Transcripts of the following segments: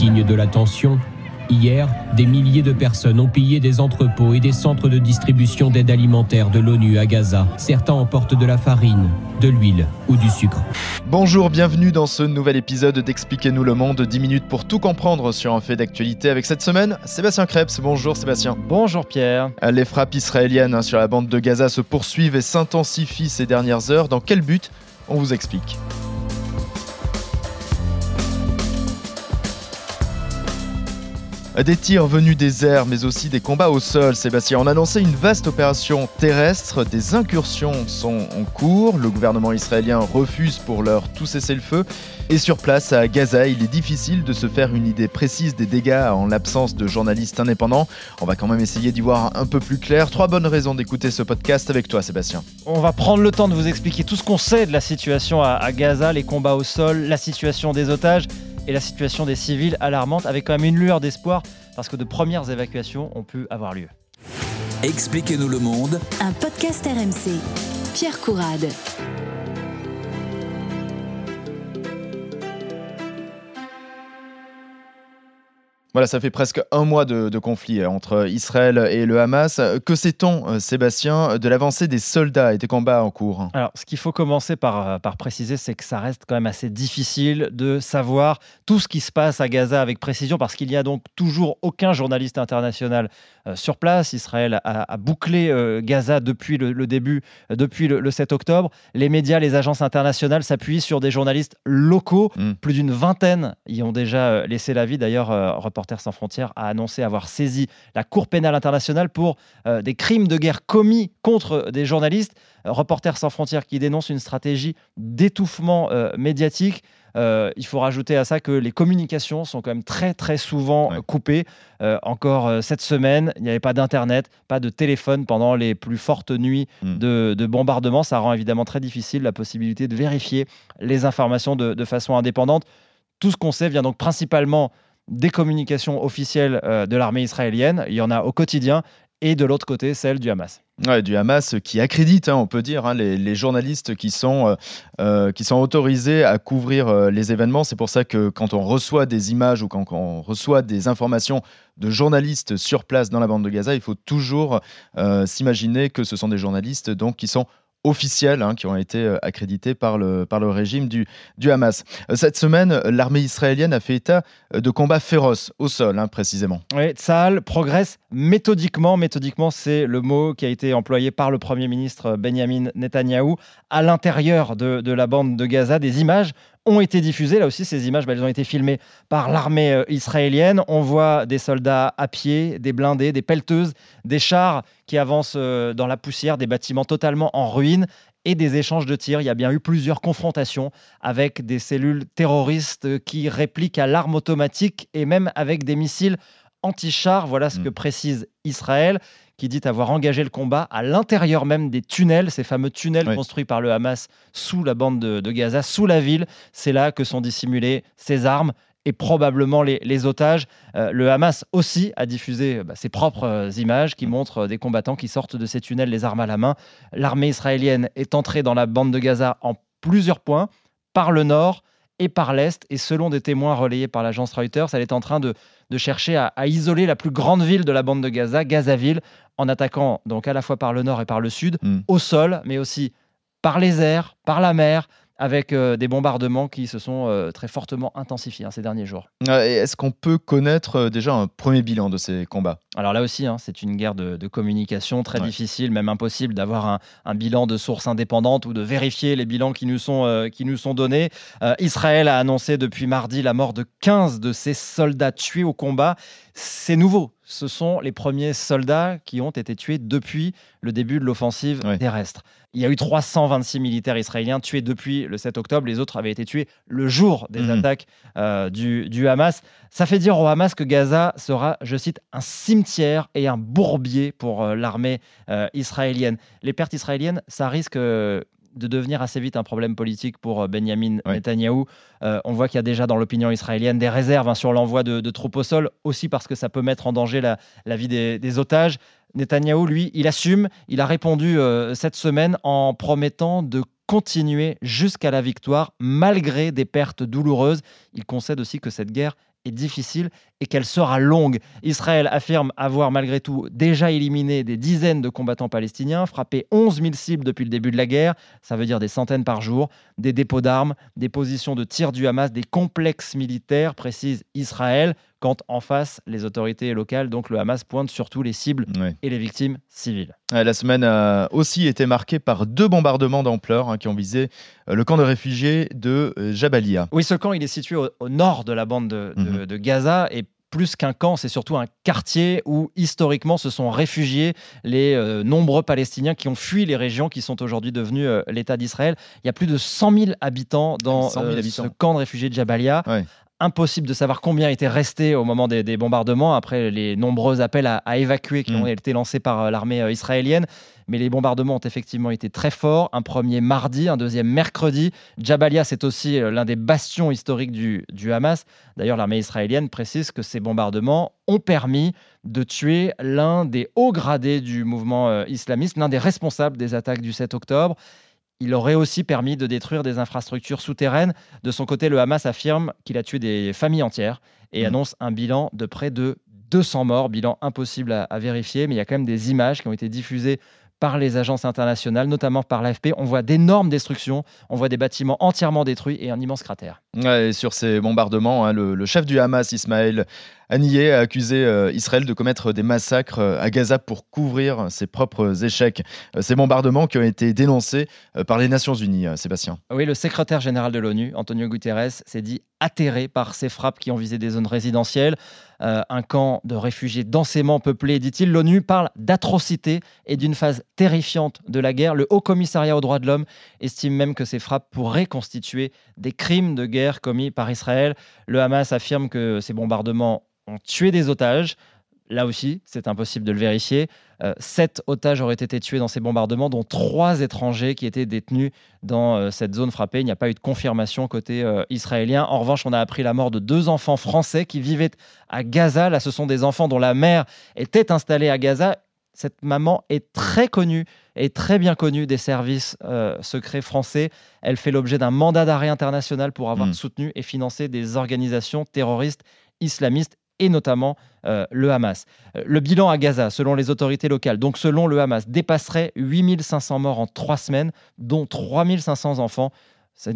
signe de la tension, Hier, des milliers de personnes ont pillé des entrepôts et des centres de distribution d'aide alimentaire de l'ONU à Gaza. Certains emportent de la farine, de l'huile ou du sucre. Bonjour, bienvenue dans ce nouvel épisode d'Expliquez-nous le monde, 10 minutes pour tout comprendre sur un fait d'actualité avec cette semaine Sébastien Krebs. Bonjour Sébastien. Bonjour Pierre. Les frappes israéliennes sur la bande de Gaza se poursuivent et s'intensifient ces dernières heures. Dans quel but? On vous explique. Des tirs venus des airs, mais aussi des combats au sol, Sébastien. On a lancé une vaste opération terrestre, des incursions sont en cours, le gouvernement israélien refuse pour l'heure tout cesser le feu, et sur place à Gaza, il est difficile de se faire une idée précise des dégâts en l'absence de journalistes indépendants. On va quand même essayer d'y voir un peu plus clair. Trois bonnes raisons d'écouter ce podcast avec toi, Sébastien. On va prendre le temps de vous expliquer tout ce qu'on sait de la situation à Gaza, les combats au sol, la situation des otages et la situation des civils alarmante, avec quand même une lueur d'espoir, parce que de premières évacuations ont pu avoir lieu. Expliquez-nous le monde. Un podcast RMC. Pierre Courade. Voilà, ça fait presque un mois de, conflit euh, entre Israël et le Hamas. Que sait-on, euh, Sébastien, de l'avancée des soldats et des combats en cours? Alors, ce qu'il faut commencer par, euh, par préciser, c'est que ça reste quand même assez difficile de savoir tout ce qui se passe à Gaza avec précision, parce qu'il n'y a donc toujours aucun journaliste international sur place. Israël a, bouclé Gaza depuis le, début, depuis le, 7 octobre. Les médias, les agences internationales s'appuient sur des journalistes locaux. Hmm. Plus d'une vingtaine y ont déjà laissé la vie. D'ailleurs, Reporters sans frontières a annoncé avoir saisi la Cour pénale internationale pour euh, des crimes de guerre commis contre des journalistes. Euh, Reporters sans frontières qui dénonce une stratégie d'étouffement euh, médiatique. il faut rajouter à ça que les communications sont quand même très très souvent coupées. encore cette semaine, il n'y avait pas d'internet, pas de téléphone pendant les plus fortes nuits hmm. de, bombardement. Ça rend évidemment très difficile la possibilité de vérifier les informations de, de façon indépendante. Tout ce qu'on sait vient donc principalement des communications officielles euh, de l'armée israélienne. Il y en a au quotidien. Et de l'autre côté, celle du Hamas. Ouais, du Hamas qui accrédite, hein, on peut dire, hein, les, journalistes qui sont, euh, euh, qui sont autorisés à couvrir les événements. C'est pour ça que quand on reçoit des images ou quand on reçoit des informations de journalistes sur place dans la bande de Gaza, il faut toujours s'imaginer que ce sont des journalistes donc, qui sont officiels hein, qui ont été euh, accrédités par le, par le régime du, du Hamas. Euh, cette semaine, l'armée israélienne a fait état euh, de combats féroces au sol, hein, précisément. Oui, Tsahal progresse méthodiquement. Méthodiquement, c'est le mot qui a été employé par le Premier ministre Benjamin Netanyahou à l'intérieur de, de la bande de Gaza. Des images ont été diffusées. Là aussi, ces images, bah, elles ont été filmées par l'armée euh, israélienne. On voit des soldats à pied, des blindés, des pelleteuses, des chars qui avancent euh, dans la poussière, des bâtiments totalement en ruine et des échanges de tirs. Il y a bien eu plusieurs confrontations avec des cellules terroristes qui répliquent à l'arme automatique et même avec des missiles anti-chars. Voilà ce mm. que précise Israël qui dit avoir engagé le combat à l'intérieur même des tunnels, ces fameux tunnels construits par le Hamas sous la bande de, Gaza, sous la ville. C'est là que sont dissimulées ces armes et probablement les, otages. Euh, le Hamas aussi a diffusé bah, ses propres euh, images qui montrent des combattants qui sortent de ces tunnels les armes à la main. L'armée israélienne est entrée dans la bande de Gaza en plusieurs points, par le nord et par l'est, et selon des témoins relayés par l'agence Reuters, elle est en train de, chercher à, à, isoler la plus grande ville de la bande de Gaza, Gazaville, en attaquant donc à la fois par le nord et par le sud, hmm. au sol, mais aussi par les airs, par la mer, avec euh, des bombardements qui se sont euh, très fortement intensifiés hein, ces derniers jours. Est-ce qu'on peut connaître euh, déjà un premier bilan de ces combats? Alors là aussi, hein, c'est une guerre de, communication très difficile, même impossible d'avoir un, bilan de sources indépendantes ou de vérifier les bilans qui nous sont, qui nous sont donnés. Israël a annoncé depuis mardi la mort de 15 de ses soldats tués au combat. C'est nouveau, ce sont les premiers soldats qui ont été tués depuis le début de l'offensive terrestre. Il y a eu 326 militaires israéliens tués depuis le 7 octobre. Les autres avaient été tués le jour des mhm. attaques euh, du, Hamas. Ça fait dire au Hamas que Gaza sera, je cite, un cimetière et un bourbier pour euh, l'armée euh, israélienne. Les pertes israéliennes, ça risque de devenir assez vite un problème politique pour euh, Benjamin Netanyahou. Euh, on voit qu'il y a déjà dans l'opinion israélienne des réserves hein, sur l'envoi de, troupes au sol, aussi parce que ça peut mettre en danger la, vie des, otages. Netanyahou, lui, il assume, il a répondu euh, cette semaine en promettant de continuer jusqu'à la victoire malgré des pertes douloureuses. Il concède aussi que cette guerre est difficile et qu'elle sera longue. Israël affirme avoir malgré tout déjà éliminé des dizaines de combattants palestiniens, frappé 11 000 cibles depuis le début de la guerre, ça veut dire des centaines par jour, des dépôts d'armes, des positions de tir du Hamas, des complexes militaires, précise Israël, quand en face, les autorités locales, donc le Hamas, pointent surtout les cibles et les victimes civiles. La semaine a aussi été marquée par deux bombardements d'ampleur hein, qui ont visé euh, le camp de réfugiés de euh, Jabalia. Oui, ce camp, il est situé au, nord de la bande de, de mhm. Gaza et plus qu'un camp, c'est surtout un quartier où historiquement se sont réfugiés les euh, nombreux Palestiniens qui ont fui les régions qui sont aujourd'hui devenues euh, l'État d'Israël. Il y a plus de 100 000 habitants dans euh, ce camp de réfugiés de Jabalia. Impossible de savoir combien étaient restés au moment des, bombardements, après les nombreux appels à, évacuer qui mm. ont été lancés par l'armée israélienne mais les bombardements ont effectivement été très forts. Un premier mardi, un deuxième mercredi. Jabalia, c'est aussi euh, l'un des bastions historiques du, Hamas. D'ailleurs, l'armée israélienne précise que ces bombardements ont permis de tuer l'un des hauts gradés du mouvement euh, islamiste, l'un des responsables des attaques du 7 octobre. Il aurait aussi permis de détruire des infrastructures souterraines. De son côté, le Hamas affirme qu'il a tué des familles entières et mmh. annonce un bilan de près de 200 morts, bilan impossible à, à, vérifier, mais il y a quand même des images qui ont été diffusées par les agences internationales, notamment par l'AFP. On voit d'énormes destructions, on voit des bâtiments entièrement détruits et un immense cratère. Et sur ces bombardements, hein, le, chef du Hamas, Ismaël Haniyeh, a accusé euh, Israël de commettre des massacres euh, à Gaza pour couvrir ses propres échecs. Euh, ces bombardements qui ont été dénoncés par les Nations Unies, Sébastien. Oui, le secrétaire général de l'ONU, Antonio Guterres, s'est dit atterré par ces frappes qui ont visé des zones résidentielles. Euh, un camp de réfugiés densément peuplé, dit-il. L'ONU parle d'atrocité et d'une phase terrifiante de la guerre. Le Haut Commissariat aux droits de l'homme estime même que ces frappes pourraient constituer des crimes de guerre commis par Israël. Le Hamas affirme que ces bombardements ont tué des otages. Là aussi, c'est impossible de le vérifier. Euh, sept otages auraient été tués dans ces bombardements, dont trois étrangers qui étaient détenus dans euh, cette zone frappée. Il n'y a pas eu de confirmation côté euh, israélien. En revanche, on a appris la mort de deux enfants français qui vivaient à Gaza. Là, ce sont des enfants dont la mère était installée à Gaza. Cette maman est très connue et très bien connue des services secrets français. Elle fait l'objet d'un mandat d'arrêt international pour avoir hmm. soutenu et financé des organisations terroristes islamistes et notamment euh, le Hamas. Euh, le bilan à Gaza, selon les autorités locales, donc selon le Hamas, dépasserait 8500 morts en trois semaines, dont 3500 enfants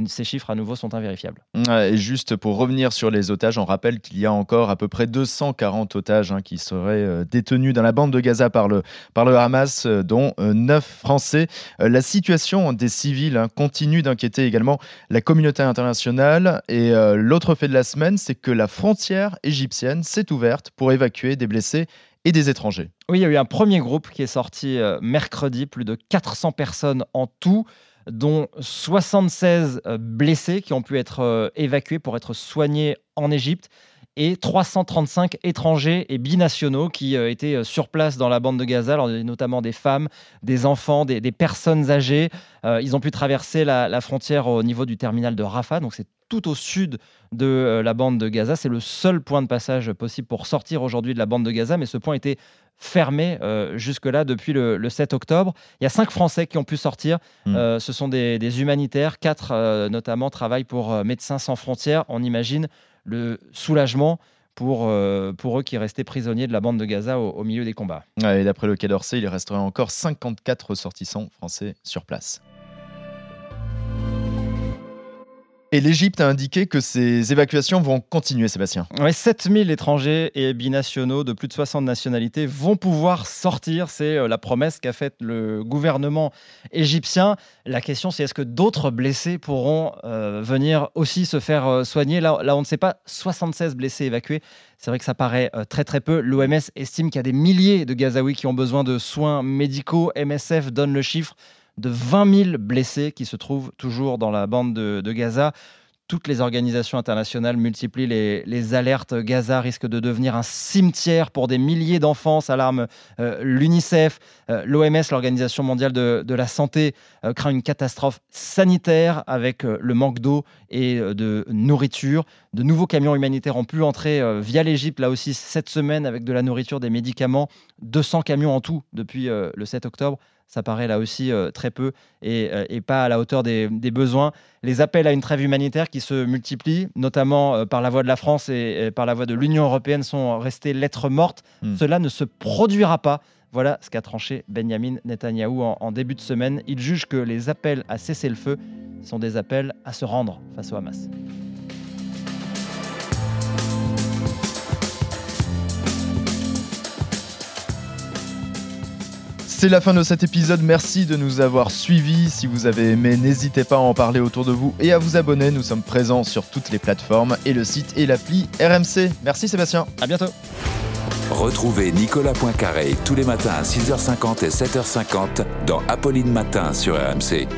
ces chiffres à nouveau sont invérifiables. Et juste pour revenir sur les otages, on rappelle qu'il y a encore à peu près 240 otages hein, qui seraient euh, détenus dans la bande de Gaza par le, par le Hamas, euh, dont 9 euh, Français. La situation des civils hein, continue d'inquiéter également la communauté internationale. Et l'autre fait de la semaine, c'est que la frontière égyptienne s'est ouverte pour évacuer des blessés et des étrangers. Oui, il y a eu un premier groupe qui est sorti mercredi, plus de 400 personnes en tout dont 76 euh, blessés qui ont pu être euh, évacués pour être soignés en Égypte et 335 étrangers et binationaux qui euh, étaient sur place dans la bande de Gaza, notamment des femmes, des enfants, des, personnes âgées. ils ont pu traverser la, frontière au niveau du terminal de Rafah, donc c'est tout au sud de la bande de Gaza. C'est le seul point de passage possible pour sortir aujourd'hui de la bande de Gaza, mais ce point était fermé euh, jusque-là depuis le, 7 octobre. Il y a cinq Français qui ont pu sortir. Hmm. Euh, ce sont des, humanitaires. Quatre, euh, notamment, travaillent pour Médecins sans frontières. On imagine le soulagement pour, pour eux qui restaient prisonniers de la bande de Gaza au, milieu des combats. et d'après le Quai d'Orsay, il resterait encore 54 ressortissants français sur place. Et l'Égypte a indiqué que ces évacuations vont continuer, Sébastien. Oui, 7000 étrangers et binationaux de plus de 60 nationalités vont pouvoir sortir. C'est euh, la promesse qu'a faite le gouvernement égyptien. La question, c'est est-ce que d'autres blessés pourront euh, venir aussi se faire euh, soigner? Là, là, on ne sait pas. 76 blessés évacués. C'est vrai que ça paraît très très peu. L'OMS estime qu'il y a des milliers de Gazaouis qui ont besoin de soins médicaux. MSF donne le chiffre de 20 000 blessés qui se trouvent toujours dans la bande de, Gaza. Toutes les organisations internationales multiplient les, alertes. Gaza risque de devenir un cimetière pour des milliers d'enfants, s'alarme euh, l'UNICEF. Euh, L'OMS, l'Organisation mondiale de, la santé, euh, craint une catastrophe sanitaire avec le manque d'eau et de nourriture. De nouveaux camions humanitaires ont pu entrer via l'Égypte, là aussi, cette semaine, avec de la nourriture, des médicaments. 200 camions en tout depuis le 7 octobre ça paraît là aussi euh, très peu et, et, pas à la hauteur des, des, besoins. Les appels à une trêve humanitaire qui se multiplient, notamment par la voix de la France et, par la voix de l'Union européenne, sont restés lettres mortes. Hmm. Cela ne se produira pas. Voilà ce qu'a tranché Benjamin Netanyahou en, en, début de semaine. Il juge que les appels à cesser le feu sont des appels à se rendre face au Hamas. C'est la fin de cet épisode, merci de nous avoir suivis. Si vous avez aimé, n'hésitez pas à en parler autour de vous et à vous abonner. Nous sommes présents sur toutes les plateformes et le site et l'appli RMC. Merci Sébastien. À bientôt. Retrouvez Nicolas Poincaré tous les matins à 6h50 et 7h50 dans Apolline Matin sur RMC.